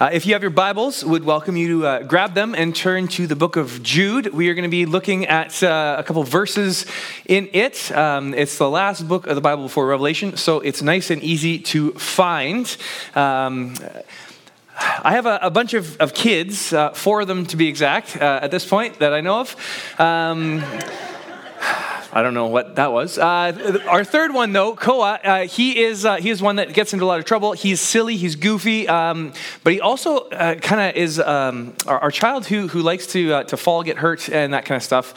Uh, if you have your Bibles, would welcome you to uh, grab them and turn to the book of Jude. We are going to be looking at uh, a couple verses in it. Um, it's the last book of the Bible before Revelation, so it's nice and easy to find. Um, I have a, a bunch of, of kids, uh, four of them to be exact, uh, at this point that I know of. Um, I don't know what that was. Uh, our third one, though, Koa, uh, he is uh, he is one that gets into a lot of trouble. He's silly, he's goofy, um, but he also uh, kind of is um, our, our, child who who likes to uh, to fall, get hurt, and that kind of stuff.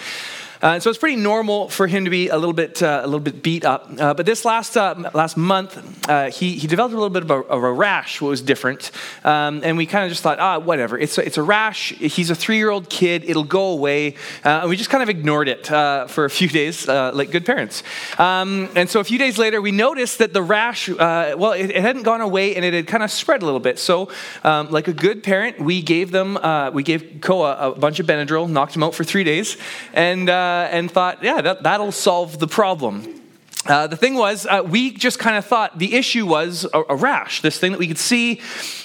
Uh, so it's pretty normal for him to be a little bit, uh, a little bit beat up. Uh, but this last, uh, last month, uh, he, he developed a little bit of a, of a rash, what was different. Um, and we kind of just thought, ah, whatever. It's a, it's a rash. He's a three year old kid. It'll go away. Uh, and we just kind of ignored it for a few days, like good parents. Um, and so a few days later, we noticed that the rash, well, it, it, hadn't gone away and it had kind of spread a little bit. So, um, like a good parent, we gave them, we gave Koa a bunch of Benadryl, knocked him out for three days. And, uh, and thought, yeah, that, that'll solve the problem. Uh, the thing was, uh, we just kind of thought the issue was a, a, rash, this thing that we could see.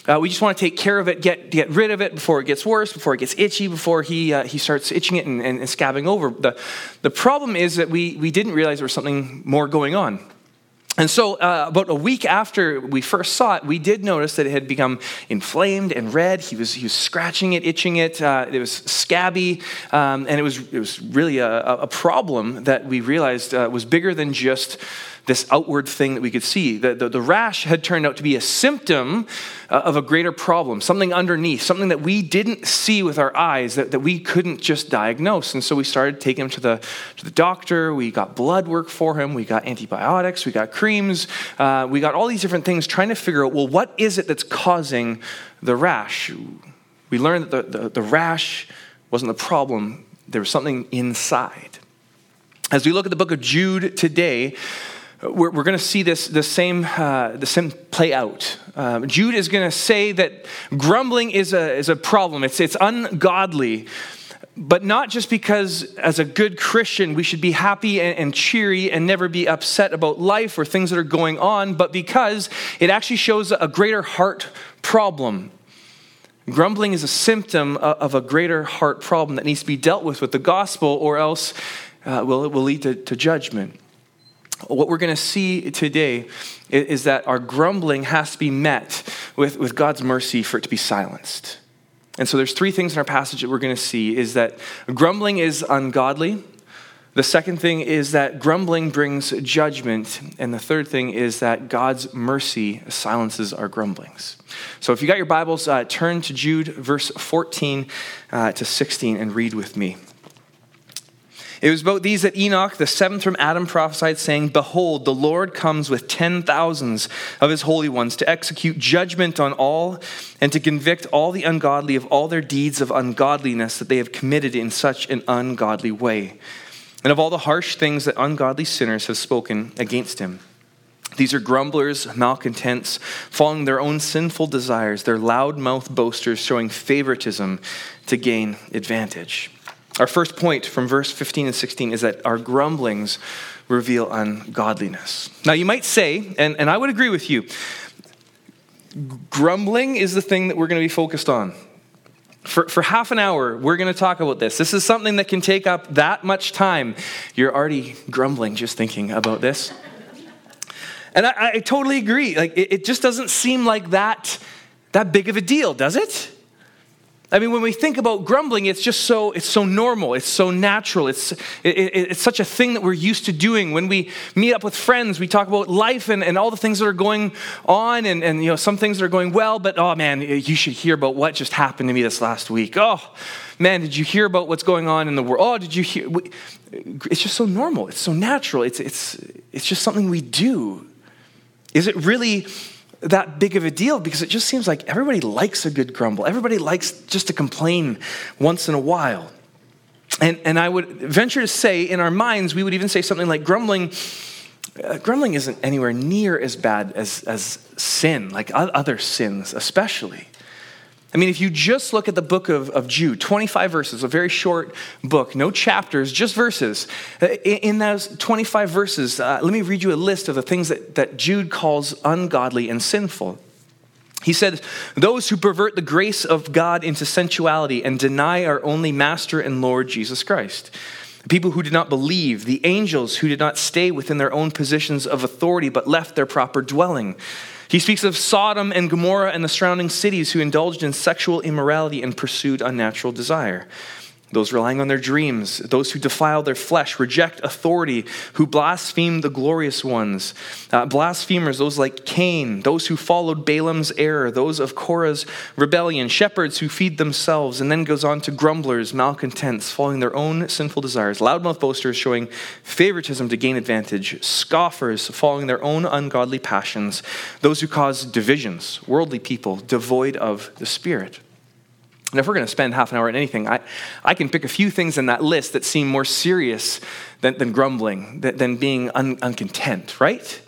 Uh, we just want to take care of it, get, get rid of it before it gets worse, before it gets itchy, before he, uh, he starts itching it and, and, and scabbing over. The, the problem is that we, we didn't realize there was something more going on. And so, uh, about a week after we first saw it, we did notice that it had become inflamed and red. He was, he was scratching it, itching it. Uh, it was scabby. Um, and it was, it was really a, a problem that we realized uh, was bigger than just this outward thing that we could see. The, the, the rash had turned out to be a symptom uh, of a greater problem, something underneath, something that we didn't see with our eyes, that, that we couldn't just diagnose. And so we started taking him to the, to the doctor. We got blood work for him. We got antibiotics. We got creams. Uh, we got all these different things trying to figure out well, what is it that's causing the rash? We learned that the, the, the rash wasn't the problem, there was something inside. As we look at the book of Jude today, we're, we're going to see this the same, uh, the same play out. Um, Jude is going to say that grumbling is a, is a problem, it's, it's ungodly. But not just because, as a good Christian, we should be happy and, and cheery and never be upset about life or things that are going on, but because it actually shows a greater heart problem. Grumbling is a symptom of a greater heart problem that needs to be dealt with with the gospel, or else uh, will, it will lead to, to judgment what we're going to see today is that our grumbling has to be met with, with God's mercy for it to be silenced. And so there's three things in our passage that we're going to see is that grumbling is ungodly. The second thing is that grumbling brings judgment. And the third thing is that God's mercy silences our grumblings. So if you got your Bibles, uh, turn to Jude, verse 14 uh, to 16, and read with me. It was about these that Enoch, the seventh from Adam, prophesied, saying, Behold, the Lord comes with ten thousands of his holy ones to execute judgment on all and to convict all the ungodly of all their deeds of ungodliness that they have committed in such an ungodly way, and of all the harsh things that ungodly sinners have spoken against him. These are grumblers, malcontents, following their own sinful desires, their loud mouthed boasters, showing favoritism to gain advantage. Our first point from verse 15 and 16 is that our grumblings reveal ungodliness. Now, you might say, and, and I would agree with you, grumbling is the thing that we're going to be focused on. For, for half an hour, we're going to talk about this. This is something that can take up that much time. You're already grumbling just thinking about this. And I, I totally agree. Like, it, it just doesn't seem like that, that big of a deal, does it? I mean, when we think about grumbling, it's just so, it's so normal. It's so natural. It's, it, it's such a thing that we're used to doing. When we meet up with friends, we talk about life and, and all the things that are going on and, and, you know, some things that are going well, but oh man, you should hear about what just happened to me this last week. Oh, man, did you hear about what's going on in the world? Oh, did you hear? It's just so normal. It's so natural. It's, it's, it's just something we do. Is it really that big of a deal because it just seems like everybody likes a good grumble. Everybody likes just to complain once in a while. And, and I would venture to say, in our minds, we would even say something like grumbling. Uh, grumbling isn't anywhere near as bad as, as sin, like other sins, especially. I mean, if you just look at the book of, of Jude, 25 verses, a very short book, no chapters, just verses. Uh, in, in those 25 verses, uh, let me read you a list of the things that, that Jude calls ungodly and sinful. He said, Those who pervert the grace of God into sensuality and deny our only Master and Lord Jesus Christ. People who did not believe, the angels who did not stay within their own positions of authority but left their proper dwelling. He speaks of Sodom and Gomorrah and the surrounding cities who indulged in sexual immorality and pursued unnatural desire those relying on their dreams, those who defile their flesh, reject authority, who blaspheme the glorious ones, uh, blasphemers, those like Cain, those who followed Balaam's error, those of Korah's rebellion, shepherds who feed themselves, and then goes on to grumblers, malcontents, following their own sinful desires, loudmouth boasters showing favoritism to gain advantage, scoffers following their own ungodly passions, those who cause divisions, worldly people devoid of the Spirit. And if we're going to spend half an hour on anything, I, I can pick a few things in that list that seem more serious than, than grumbling, than, than being un, uncontent, right?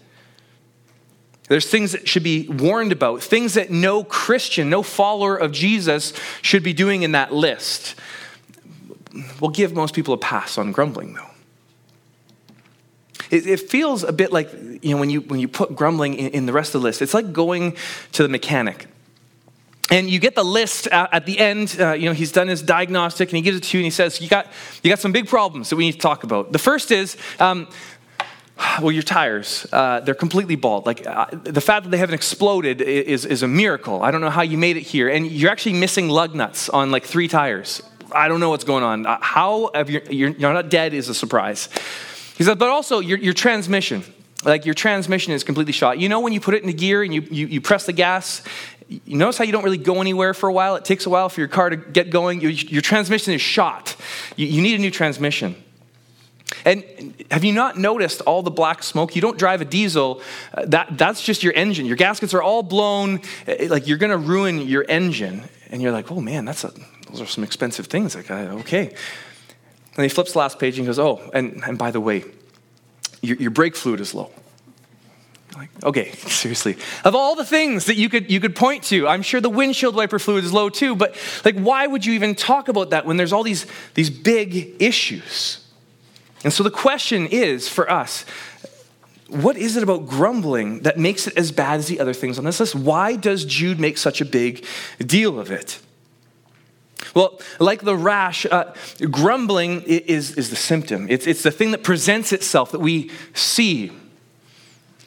There's things that should be warned about, things that no Christian, no follower of Jesus should be doing in that list. We'll give most people a pass on grumbling, though. It, it feels a bit like, you know, when you, when you put grumbling in, in the rest of the list, it's like going to the mechanic and you get the list at the end uh, you know he's done his diagnostic and he gives it to you and he says you got you got some big problems that we need to talk about. The first is um, well your tires uh, they're completely bald. Like uh, the fact that they haven't exploded is, is a miracle. I don't know how you made it here. And you're actually missing lug nuts on like three tires. I don't know what's going on. Uh, how have you, you're, you're not dead is a surprise. He said but also your, your transmission like your transmission is completely shot. You know when you put it in gear and you, you, you press the gas you notice how you don't really go anywhere for a while? It takes a while for your car to get going. Your, your transmission is shot. You, you need a new transmission. And have you not noticed all the black smoke? You don't drive a diesel, uh, that, that's just your engine. Your gaskets are all blown, uh, like you're gonna ruin your engine. And you're like, oh man, that's a, those are some expensive things. Like, uh, okay. And he flips the last page and goes, oh, and, and by the way, your, your brake fluid is low. Like, okay, seriously. Of all the things that you could you could point to, I'm sure the windshield wiper fluid is low too, but like why would you even talk about that when there's all these these big issues? And so the question is for us, what is it about grumbling that makes it as bad as the other things on this list? Why does Jude make such a big deal of it? Well, like the rash, uh, grumbling is, is the symptom. It's, it's the thing that presents itself that we see.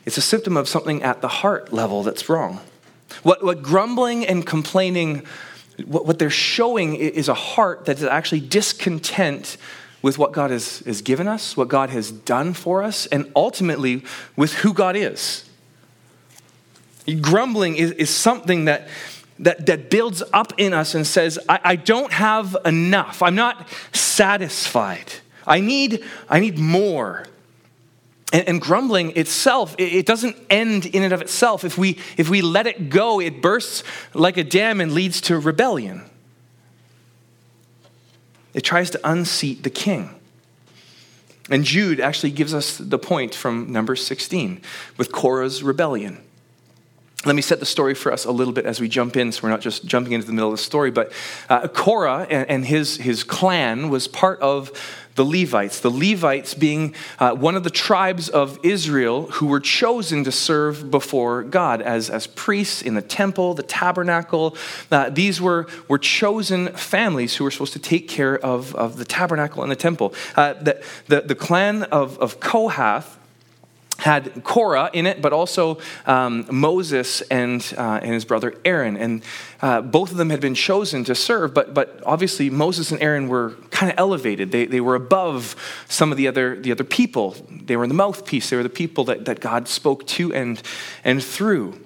It's a symptom of something at the heart level that's wrong. What, what grumbling and complaining, what, what they're showing is a heart that is actually discontent with what God has, has given us, what God has done for us, and ultimately with who God is. Grumbling is, is something that, that, that builds up in us and says, I, I don't have enough. I'm not satisfied. I need, I need more. And, and, grumbling itself, it, it doesn't end in and of itself. If we, if we let it go, it bursts like a dam and leads to rebellion. It tries to unseat the king. And Jude actually gives us the point from number 16 with Korah's rebellion. Let me set the story for us a little bit as we jump in, so we're not just jumping into the middle of the story. But uh, Korah and, and his, his clan was part of the Levites. The Levites being uh, one of the tribes of Israel who were chosen to serve before God as, as priests in the temple, the tabernacle. Uh, these were, were chosen families who were supposed to take care of, of the tabernacle and the temple. Uh, the, the, the clan of, of Kohath had Korah in it, but also um, Moses and, uh, and his brother Aaron. And uh, both of them had been chosen to serve, but, but obviously Moses and Aaron were kind of elevated. They, they were above some of the other, the other people. They were the mouthpiece, they were the people that, that God spoke to and, and through.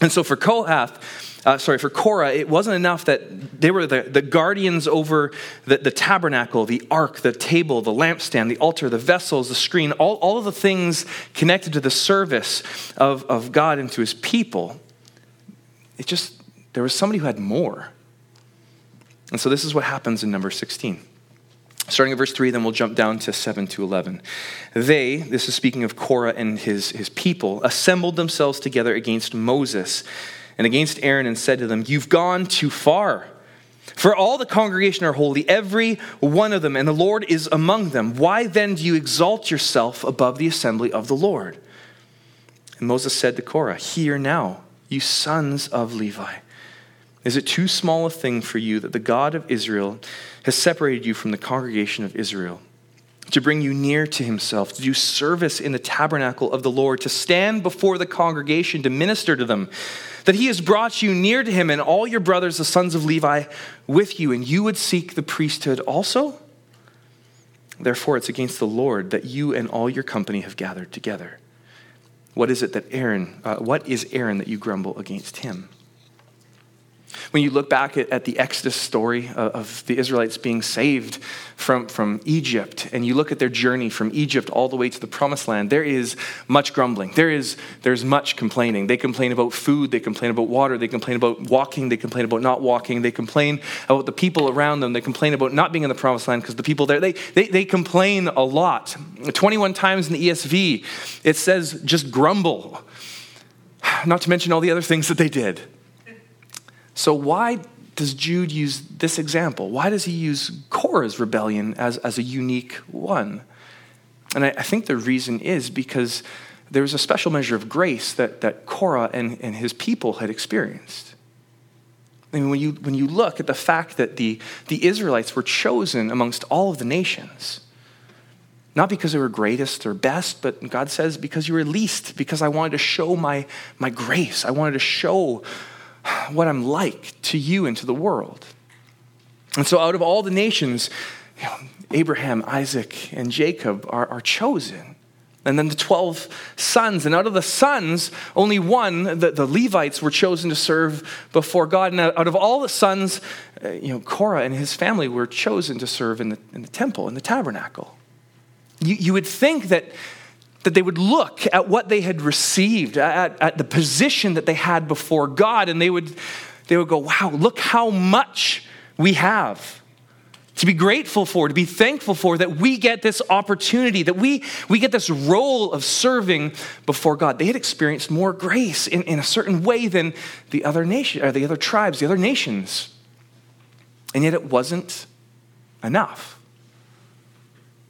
And so for Kohath, uh, sorry, for Korah, it wasn't enough that they were the, the guardians over the, the, tabernacle, the ark, the table, the lampstand, the altar, the vessels, the screen, all, all of the things connected to the service of, of God and to his people. It just, there was somebody who had more. And so this is what happens in number 16. Starting at verse 3, then we'll jump down to 7 to 11. They, this is speaking of Korah and his, his people, assembled themselves together against Moses and against Aaron and said to them, You've gone too far. For all the congregation are holy, every one of them, and the Lord is among them. Why then do you exalt yourself above the assembly of the Lord? And Moses said to Korah, Hear now you sons of Levi? Is it too small a thing for you that the God of Israel has separated you from the congregation of Israel? To bring you near to himself, to do service in the tabernacle of the Lord, to stand before the congregation, to minister to them, that he has brought you near to him and all your brothers, the sons of Levi, with you, and you would seek the priesthood also? Therefore, it's against the Lord that you and all your company have gathered together. What is it that Aaron, uh, what is Aaron that you grumble against him? When you look back at, at the Exodus story of, of, the Israelites being saved from, from Egypt, and you look at their journey from Egypt all the way to the promised land, there is much grumbling. There is there's much complaining. They complain about food, they complain about water, they complain about walking, they complain about not walking, they complain about the people around them, they complain about not being in the promised land because the people there, they, they, they complain a lot. 21 times in the ESV, it says just grumble. Not to mention all the other things that they did. So, why does Jude use this example? Why does he use Korah's rebellion as, as a unique one? And I, I think the reason is because there was a special measure of grace that, that Korah and, and his people had experienced. I mean, when you, when you look at the fact that the, the Israelites were chosen amongst all of the nations, not because they were greatest or best, but God says, because you were least, because I wanted to show my, my grace. I wanted to show what I'm like to you and to the world. And so, out of all the nations, you know, Abraham, Isaac, and Jacob are, are chosen. And then the 12 sons. And out of the sons, only one, the, the Levites, were chosen to serve before God. And out of all the sons, uh, you know, Korah and his family were chosen to serve in the, in the temple, in the tabernacle. You, you would think that that they would look at what they had received, at, at, the position that they had before God, and they would, they would go, wow, look how much we have to be grateful for, to be thankful for, that we get this opportunity, that we, we get this role of serving before God. They had experienced more grace in, in a certain way than the other nation, or the other tribes, the other nations. And yet it wasn't enough.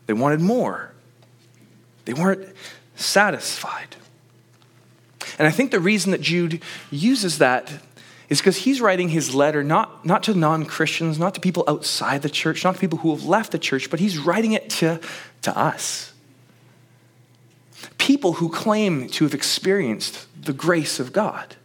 They wanted more. They weren't satisfied. And I think the reason that Jude uses that is because he's writing his letter not, not to non Christians, not to people outside the church, not to people who have left the church, but he's writing it to, to us. People who claim to have experienced the grace of God,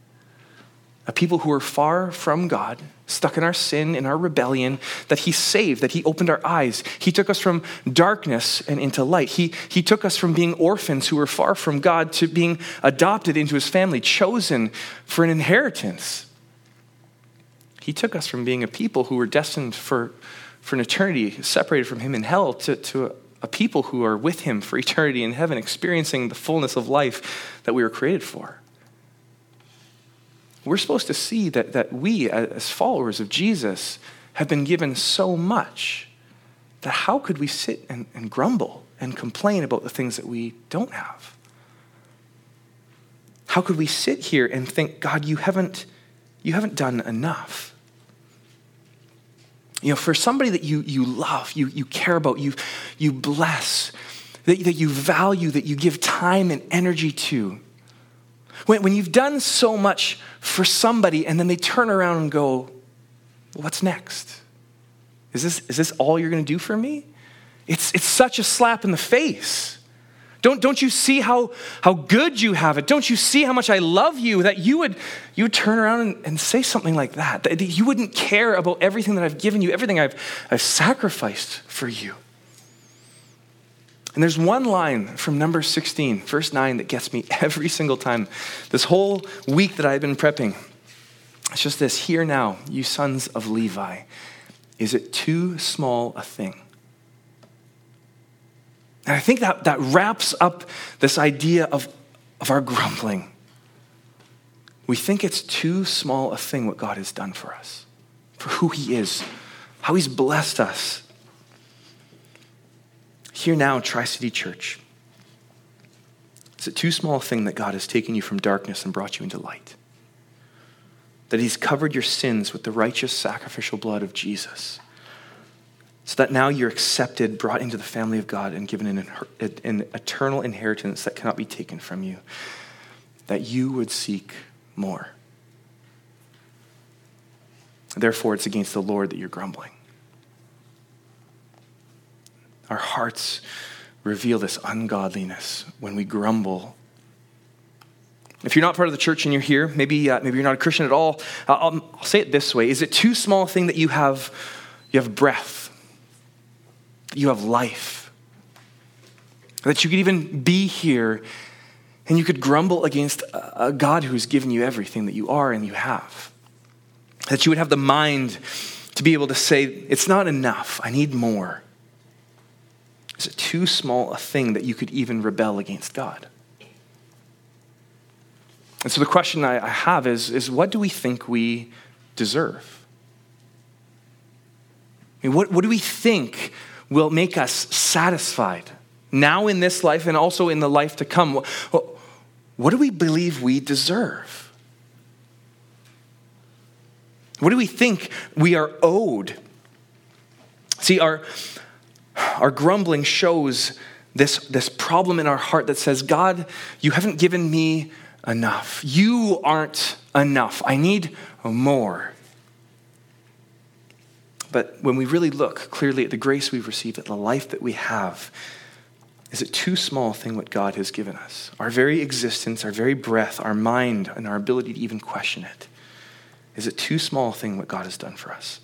a people who are far from God stuck in our sin, in our rebellion, that He saved, that He opened our eyes. He took us from darkness and into light. He, he took us from being orphans who were far from God to being adopted into His family, chosen for an inheritance. He took us from being a people who were destined for, for an eternity, separated from Him in hell, to, to a, a people who are with Him for eternity in heaven, experiencing the fullness of life that we were created for we're supposed to see that, that we, as followers of Jesus, have been given so much that how could we sit and, and grumble and complain about the things that we don't have? How could we sit here and think, God, you haven't, you haven't done enough? You know, for somebody that you, you love, you, you care about, you, you bless, that, that you value, that you give time and energy to, when, when you've done so much for somebody and then they turn around and go, What's next? Is this, is this all you're going to do for me? It's, it's such a slap in the face. Don't, don't you see how, how good you have it? Don't you see how much I love you that you would, you would turn around and, and say something like that? That you wouldn't care about everything that I've given you, everything I've, I've sacrificed for you. And there's one line from number 16, verse 9, that gets me every single time. This whole week that I've been prepping, it's just this Hear now, you sons of Levi, is it too small a thing? And I think that, that wraps up this idea of, of our grumbling. We think it's too small a thing what God has done for us, for who He is, how He's blessed us, hear now, Tri City Church. It's a too small thing that God has taken you from darkness and brought you into light. That He's covered your sins with the righteous sacrificial blood of Jesus. So that now you're accepted, brought into the family of God, and given an, an eternal inheritance that cannot be taken from you. That you would seek more. Therefore, it's against the Lord that you're grumbling. Our hearts reveal this ungodliness when we grumble. If you're not part of the church and you're here, maybe, uh, maybe you're not a Christian at all, I'll, I'll say it this way Is it too small a thing that you have, you have breath, you have life, that you could even be here and you could grumble against a God who's given you everything that you are and you have? That you would have the mind to be able to say, It's not enough, I need more. Is it too small a thing that you could even rebel against God? And so the question I have is, is what do we think we deserve? I mean, what, what do we think will make us satisfied now in this life and also in the life to come? What, what do we believe we deserve? What do we think we are owed? See, our, our grumbling shows this, this problem in our heart that says, God, you haven't given me enough. You aren't enough. I need more. But when we really look clearly at the grace we've received, at the life that we have, is it too small a thing what God has given us? Our very existence, our very breath, our mind, and our ability to even question it. Is it too small a thing what God has done for us?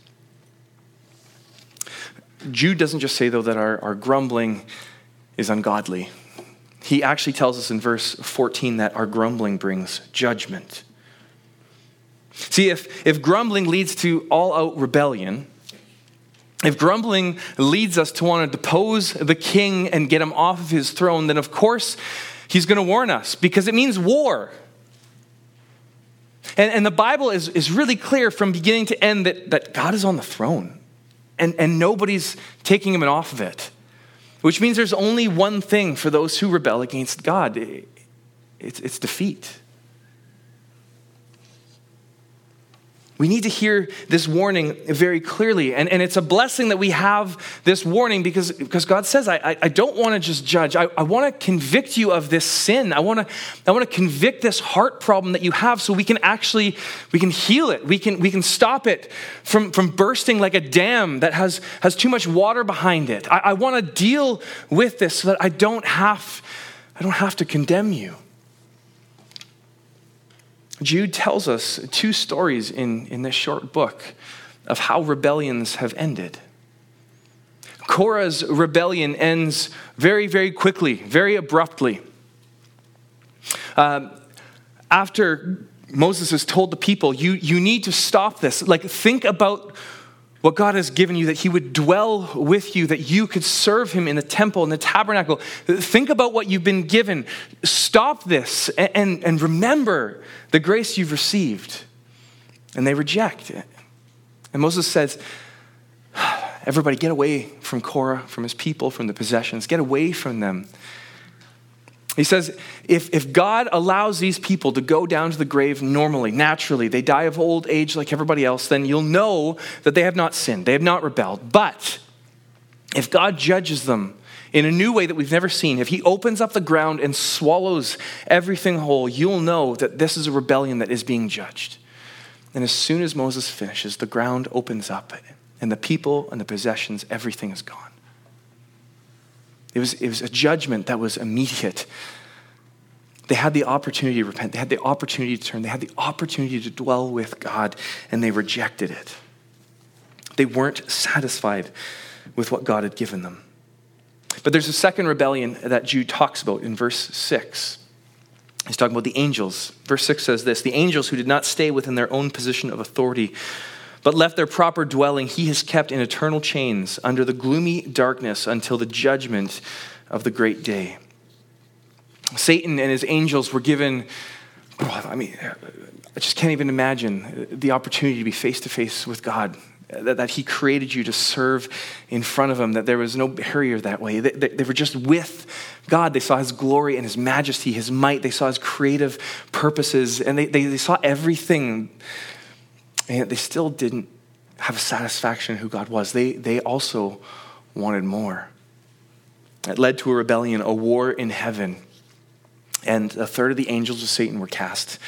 Jude doesn't just say, though, that our, our grumbling is ungodly. He actually tells us in verse 14 that our grumbling brings judgment. See, if, if grumbling leads to all out rebellion, if grumbling leads us to want to depose the king and get him off of his throne, then of course he's going to warn us because it means war. And, and the Bible is, is really clear from beginning to end that, that God is on the throne and, and nobody's taking him off of it. Which means there's only one thing for those who rebel against God it's, it's defeat. We need to hear this warning very clearly. And, and it's a blessing that we have this warning because, because God says, I, I, I don't want to just judge. I, I want to convict you of this sin. I want to I want to convict this heart problem that you have so we can actually we can heal it. We can, we can stop it from, from bursting like a dam that has, has too much water behind it. I, I want to deal with this so that I don't have, I don't have to condemn you. Jude tells us two stories in, in this short book of how rebellions have ended. Korah's rebellion ends very, very quickly, very abruptly. Um, after Moses has told the people, you, you need to stop this. Like, think about what God has given you, that He would dwell with you, that you could serve Him in the temple, in the tabernacle. Think about what you've been given. Stop this and, and, and remember the grace you've received. And they reject it. And Moses says, Everybody, get away from Korah, from his people, from the possessions. Get away from them. He says, if, if God allows these people to go down to the grave normally, naturally, they die of old age like everybody else, then you'll know that they have not sinned, they have not rebelled. But if God judges them in a new way that we've never seen, if He opens up the ground and swallows everything whole, you'll know that this is a rebellion that is being judged. And as soon as Moses finishes, the ground opens up, and the people and the possessions, everything is gone. It was, it was a judgment that was immediate. They had the opportunity to repent, they had the opportunity to turn, they had the opportunity to dwell with God, and they rejected it. They weren't satisfied with what God had given them. But there's a second rebellion that Jude talks about in verse 6. He's talking about the angels. Verse 6 says this The angels who did not stay within their own position of authority, but left their proper dwelling, he has kept in eternal chains under the gloomy darkness until the judgment of the great day. Satan and his angels were given, oh, I mean, I just can't even imagine the opportunity to be face to face with God. That, he created you to serve in front of him, that there was no barrier that way. They, they, they were just with God. They saw his glory and his majesty, his might. They saw his creative purposes, and they, they, they saw everything and yet they still didn't have satisfaction in who God was. They, they also wanted more. It led to a rebellion, a war in heaven. And a third of the angels of Satan were cast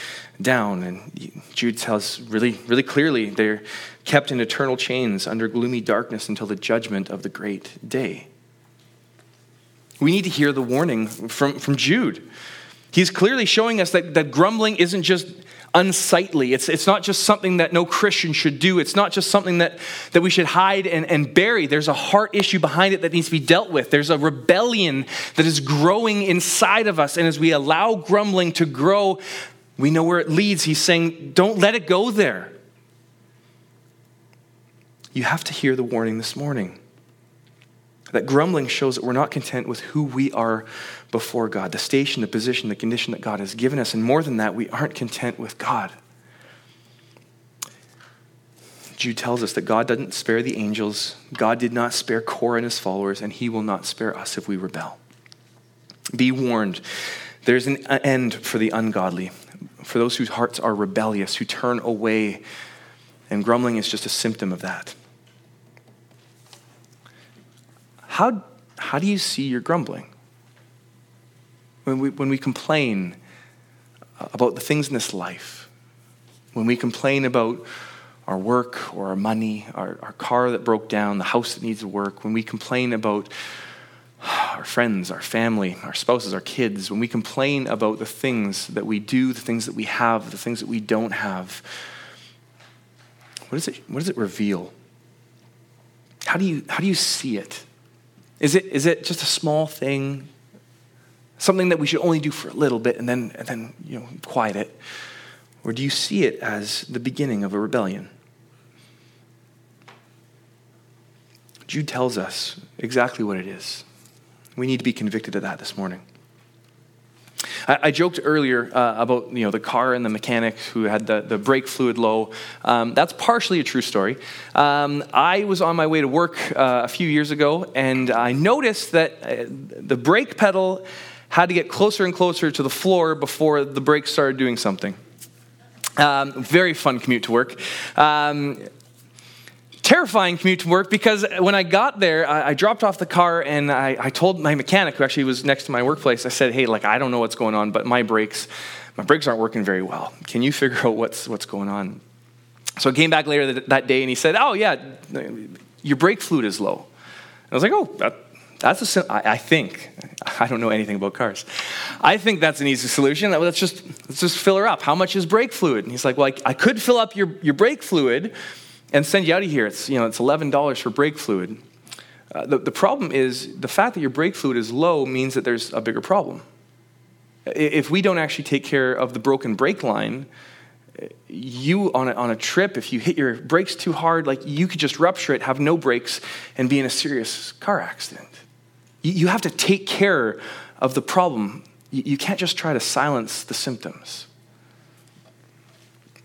down. And Jude tells really, really clearly they're kept in eternal chains under gloomy darkness until the judgment of the great day. We need to hear the warning from, from Jude. He's clearly showing us that, that grumbling isn't just unsightly. It's, it's not just something that no Christian should do. It's not just something that, that we should hide and, and bury. There's a heart issue behind it that needs to be dealt with. There's a rebellion that is growing inside of us. And as we allow grumbling to grow, we know where it leads. He's saying, don't let it go there. You have to hear the warning this morning. That grumbling shows that we're not content with who we are before God, the station, the position, the condition that God has given us. And more than that, we aren't content with God. Jude tells us that God doesn't spare the angels, God did not spare Korah and his followers, and he will not spare us if we rebel. Be warned, there's an end for the ungodly, for those whose hearts are rebellious, who turn away, and grumbling is just a symptom of that. How, how do you see your grumbling? When we, when we complain about the things in this life, when we complain about our work or our money, our, our car that broke down, the house that needs to work, when we complain about our friends, our family, our spouses, our kids, when we complain about the things that we do, the things that we have, the things that we don't have, what, is it, what does it reveal? How do, you, how do you see it? Is it, is it just a small thing? Something that we should only do for a little bit and then, and then you know, quiet it? Or do you see it as the beginning of a rebellion? Jude tells us exactly what it is. We need to be convicted of that this morning. I, I joked earlier uh, about you know the car and the mechanic who had the, the brake fluid low. Um, that's partially a true story. Um, I was on my way to work uh, a few years ago, and I noticed that uh, the brake pedal had to get closer and closer to the floor before the brakes started doing something. Um, very fun commute to work. Um, terrifying commute to work because when I got there, I, I dropped off the car and I, I, told my mechanic, who actually was next to my workplace, I said, "Hey, like I don't know what's going on, but my brakes, my brakes aren't working very well. Can you figure out what's what's going on?" So I came back later that, that day and he said, "Oh yeah, your brake fluid is low." And I was like, "Oh, that, that's a, I, think I don't know anything about cars. I think that's an easy solution. Let's just let's just fill her up. How much is brake fluid?" And he's like, "Well, I, I could fill up your your brake fluid." and send you out of here. It's, you know, it's $11 for brake fluid. Uh, the, the problem is the fact that your brake fluid is low means that there's a bigger problem. If we don't actually take care of the broken brake line, you on a, on a trip, if you hit your brakes too hard, like you could just rupture it, have no brakes, and be in a serious car accident. You, have to take care of the problem. You, you can't just try to silence the symptoms.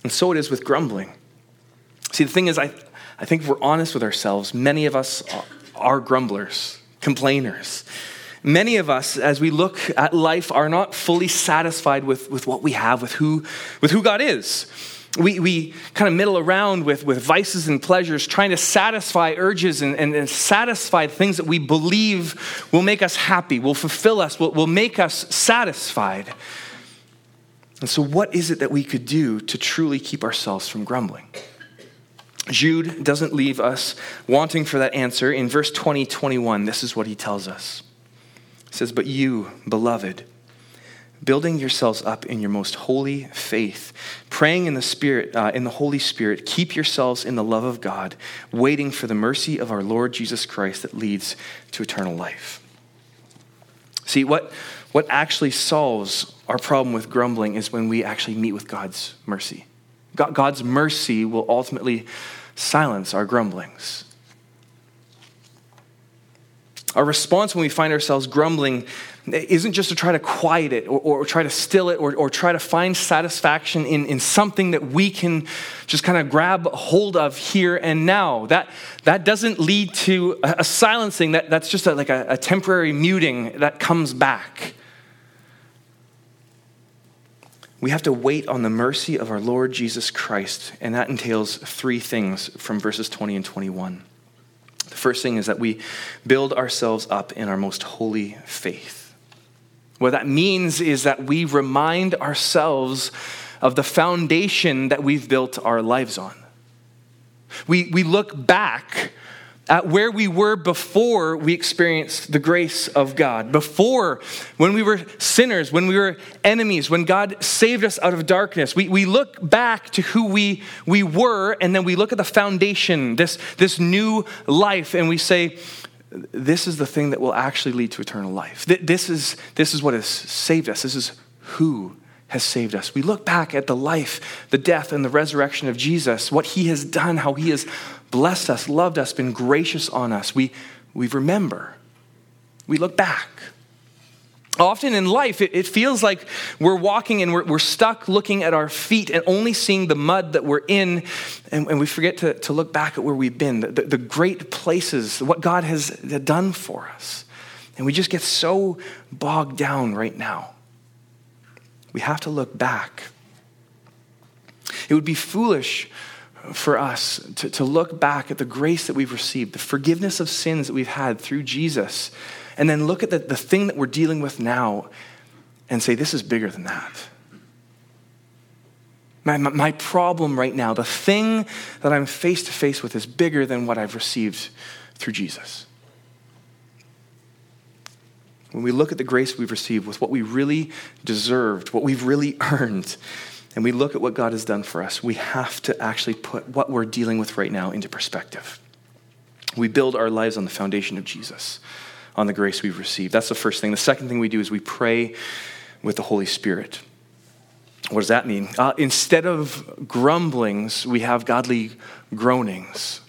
And so it is with grumbling. See, the thing is, I, I think if we're honest with ourselves, many of us are grumblers, complainers. Many of us, as we look at life, are not fully satisfied with, with what we have, with who, with who God is. We, we kind of middle around with, with vices and pleasures, trying to satisfy urges and, and, and satisfy things that we believe will make us happy, will fulfill us, will, will make us satisfied. And so, what is it that we could do to truly keep ourselves from grumbling? Jude doesn't leave us wanting for that answer. In verse 20, 21, this is what he tells us. He says, But you, beloved, building yourselves up in your most holy faith, praying in the Spirit, uh, in the Holy Spirit, keep yourselves in the love of God, waiting for the mercy of our Lord Jesus Christ that leads to eternal life. See, what, what actually solves our problem with grumbling is when we actually meet with God's mercy. God's mercy will ultimately silence our grumblings. Our response when we find ourselves grumbling isn't just to try to quiet it or, or try to still it or, or try to find satisfaction in, in something that we can just kind of grab hold of here and now. That, that doesn't lead to a, a silencing, that, that's just a, like a, a temporary muting that comes back. we have to wait on the mercy of our Lord Jesus Christ, and that entails three things from verses 20 and 21. The first thing is that we build ourselves up in our most holy faith. What that means is that we remind ourselves of the foundation that we've built our lives on. We, we look back at where we were before we experienced the grace of God, before when we were sinners, when we were enemies, when God saved us out of darkness. We, we look back to who we, we were, and then we look at the foundation, this, this new life, and we say, This is the thing that will actually lead to eternal life. This is, this is what has saved us. This is who has saved us. We look back at the life, the death, and the resurrection of Jesus, what he has done, how he has blessed us, loved us, been gracious on us. We, we remember. We look back. Often in life, it, feels like we're walking and we're, stuck looking at our feet and only seeing the mud that we're in, and, we forget to, look back at where we've been, the, great places, what God has done for us. And we just get so bogged down right now. We have to look back. It would be foolish for us to look back at the grace that we've received, the forgiveness of sins that we've had through Jesus, and then look at the, the thing that we're dealing with now and say, this is bigger than that. My, my problem right now, the thing that I'm face to face with, is bigger than what I've received through Jesus. When we look at the grace we've received with what we really deserved, what we've really earned, and we look at what God has done for us, we have to actually put what we're dealing with right now into perspective. We build our lives on the foundation of Jesus, on the grace we've received. That's the first thing. The second thing we do is we pray with the Holy Spirit. What does that mean? Uh, instead of grumblings, we have godly groanings.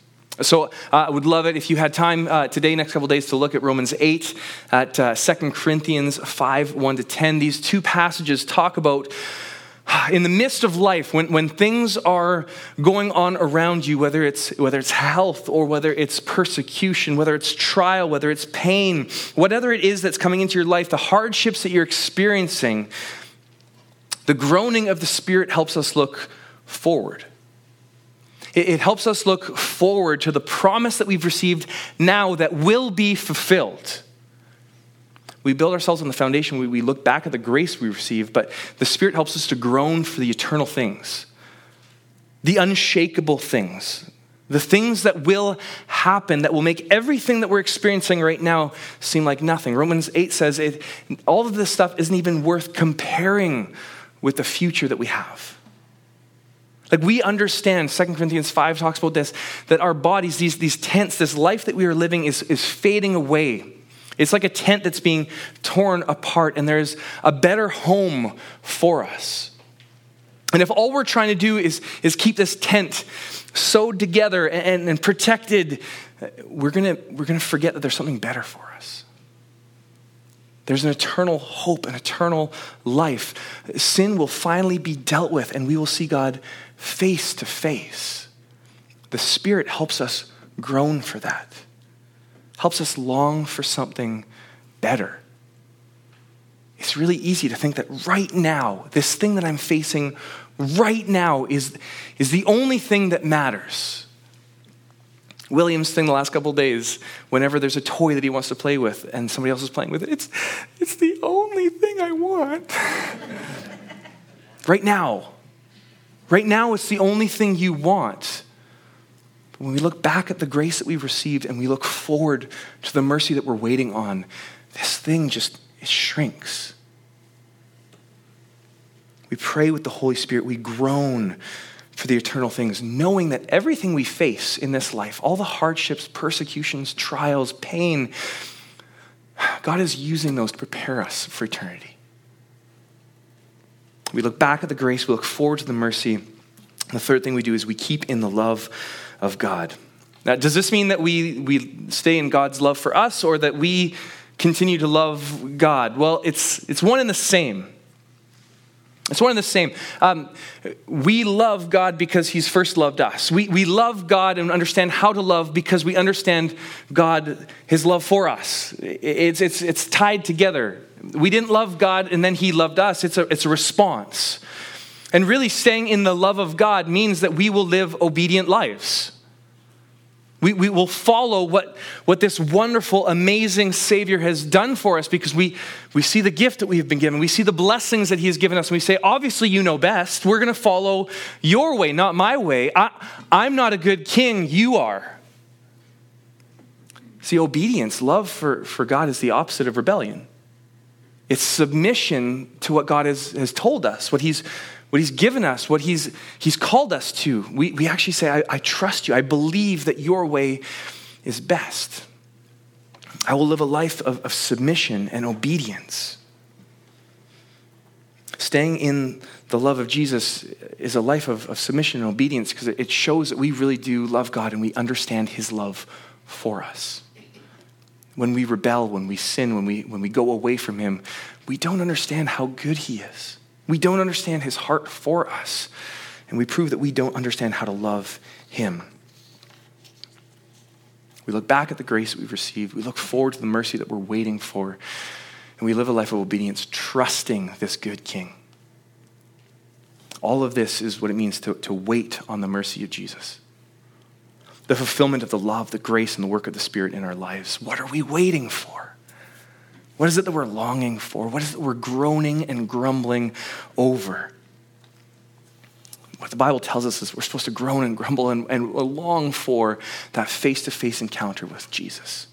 So uh, I would love it if you had time uh, today, next couple days, to look at Romans 8, at uh, 2 Corinthians 5, 1 to 10. These two passages talk about in the midst of life, when, when things are going on around you, whether it's, whether it's health or whether it's persecution, whether it's trial, whether it's pain, whatever it is that's coming into your life, the hardships that you're experiencing, the groaning of the Spirit helps us look forward. It, it helps us look forward to the promise that we've received now that will be fulfilled. We build ourselves on the foundation. We, we look back at the grace we receive, but the Spirit helps us to groan for the eternal things, the unshakable things, the things that will happen, that will make everything that we're experiencing right now seem like nothing. Romans 8 says it, all of this stuff isn't even worth comparing with the future that we have. Like we understand, 2 Corinthians 5 talks about this, that our bodies, these, these tents, this life that we are living is, is fading away. It's like a tent that's being torn apart, and there's a better home for us. And if all we're trying to do is, is keep this tent sewed together and, and protected, we're going we're going to forget that there's something better for us. There's an eternal hope, an eternal life. Sin will finally be dealt with, and we will see God face to face. The Spirit helps us groan for that helps us long for something better. It's really easy to think that right now, this thing that I'm facing right now is, is the only thing that matters. William's thing the last couple days, whenever there's a toy that he wants to play with and somebody else is playing with it, it's, it's the only thing I want. right now. Right now, it's the only thing you want when we look back at the grace that we've received and we look forward to the mercy that we're waiting on, this thing just it shrinks. We pray with the Holy Spirit. We groan for the eternal things, knowing that everything we face in this life, all the hardships, persecutions, trials, pain, God is using those to prepare us for eternity. We look back at the grace, we look forward to the mercy. And the third thing we do is we keep in the love of God. Now, does this mean that we, we stay in God's love for us or that we continue to love God? Well, it's, it's one and the same. It's one and the same. Um, we love God because He's first loved us. We, we love God and understand how to love because we understand God, His love for us. It's, it's, it's tied together. We didn't love God and then He loved us, it's a, it's a response. And really, staying in the love of God means that we will live obedient lives. We, we will follow what, what this wonderful, amazing Savior has done for us because we, we see the gift that we have been given. We see the blessings that He has given us. And we say, obviously, you know best. We're going to follow your way, not my way. I, I'm not a good king, you are. See, obedience, love for, for God is the opposite of rebellion. It's submission to what God has, has told us, what He's what he's given us, what he's, he's called us to. We, we actually say, I, I trust you. I believe that your way is best. I will live a life of, of submission and obedience. Staying in the love of Jesus is a life of, of submission and obedience because it shows that we really do love God and we understand his love for us. When we rebel, when we sin, when we, when we go away from him, we don't understand how good he is. We don't understand his heart for us, and we prove that we don't understand how to love him. We look back at the grace that we've received, we look forward to the mercy that we're waiting for, and we live a life of obedience, trusting this good king. All of this is what it means to, to wait on the mercy of Jesus. The fulfillment of the love, the grace, and the work of the Spirit in our lives. What are we waiting for? What is it that we're longing for? What is it we're groaning and grumbling over? What the Bible tells us is we're supposed to groan and grumble and, and long for that face to face encounter with Jesus.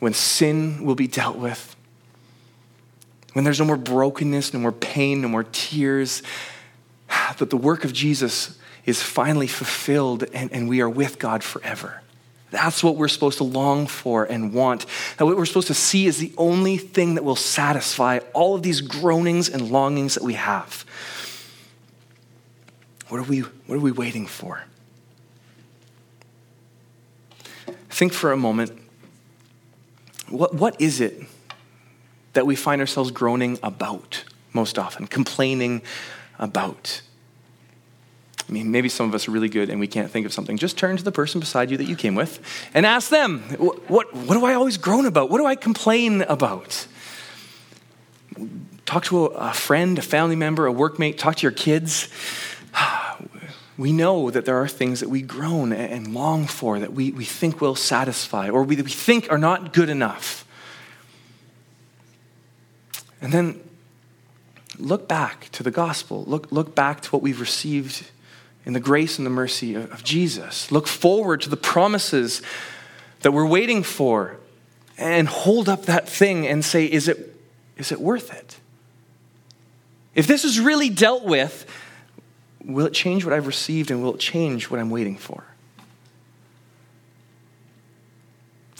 When sin will be dealt with, when there's no more brokenness, no more pain, no more tears, that the work of Jesus is finally fulfilled and, and we are with God forever. That's what we're supposed to long for and want. That what we're supposed to see is the only thing that will satisfy all of these groanings and longings that we have. What are we, what are we waiting for? Think for a moment what, what is it that we find ourselves groaning about most often, complaining about? I mean, maybe some of us are really good and we can't think of something. Just turn to the person beside you that you came with and ask them, what, what, do I always groan about? What do I complain about? Talk to a, a friend, a family member, a workmate, talk to your kids. We know that there are things that we groan and long for that we, we think will satisfy or we, we think are not good enough. And then look back to the gospel. Look, look back to what we've received in the grace and the mercy of, of Jesus. Look forward to the promises that we're waiting for and hold up that thing and say, is it, is it worth it? If this is really dealt with, will it change what I've received and will it change what I'm waiting for?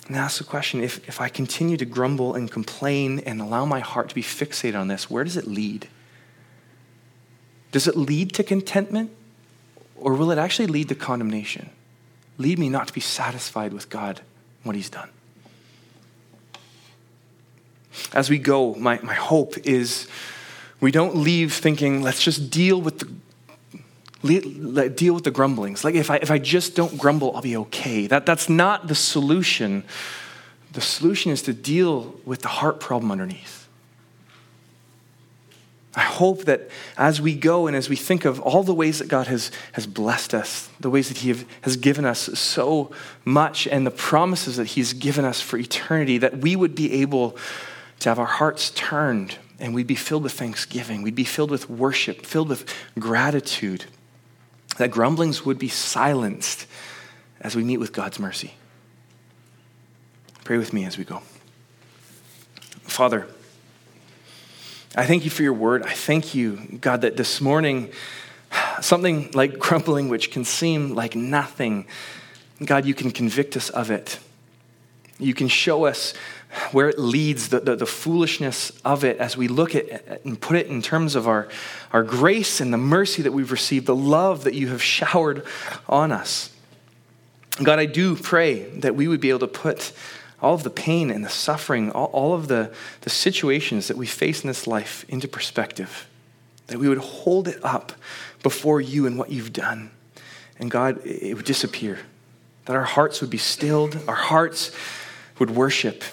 And ask the question if, if I continue to grumble and complain and allow my heart to be fixated on this, where does it lead? Does it lead to contentment? Or will it actually lead to condemnation? Lead me not to be satisfied with God and what He's done. As we go, my, my hope is we don't leave thinking, let's just deal with the deal with the grumblings. Like if I if I just don't grumble, I'll be okay. That that's not the solution. The solution is to deal with the heart problem underneath. I hope that as we go and as we think of all the ways that God has, has blessed us, the ways that He have, has given us so much, and the promises that He's given us for eternity, that we would be able to have our hearts turned and we'd be filled with thanksgiving. We'd be filled with worship, filled with gratitude. That grumblings would be silenced as we meet with God's mercy. Pray with me as we go. Father, I thank you for your word. I thank you, God, that this morning, something like grumbling, which can seem like nothing, God, you can convict us of it. You can show us where it leads, the, the, the, foolishness of it as we look at it and put it in terms of our, our grace and the mercy that we've received, the love that you have showered on us. God, I do pray that we would be able to put all of the pain and the suffering, all, all of the, the situations that we face in this life into perspective. That we would hold it up before you and what you've done. And God, it would disappear. That our hearts would be stilled, our hearts would worship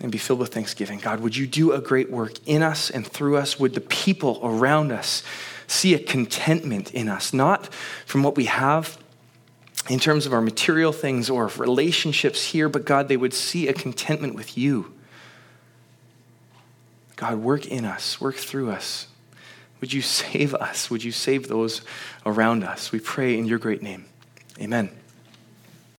and be filled with thanksgiving. God, would you do a great work in us and through us? Would the people around us see a contentment in us, not from what we have, in terms of our material things or relationships here, but God, they would see a contentment with you. God, work in us, work through us. Would you save us? Would you save those around us? We pray in your great name. Amen.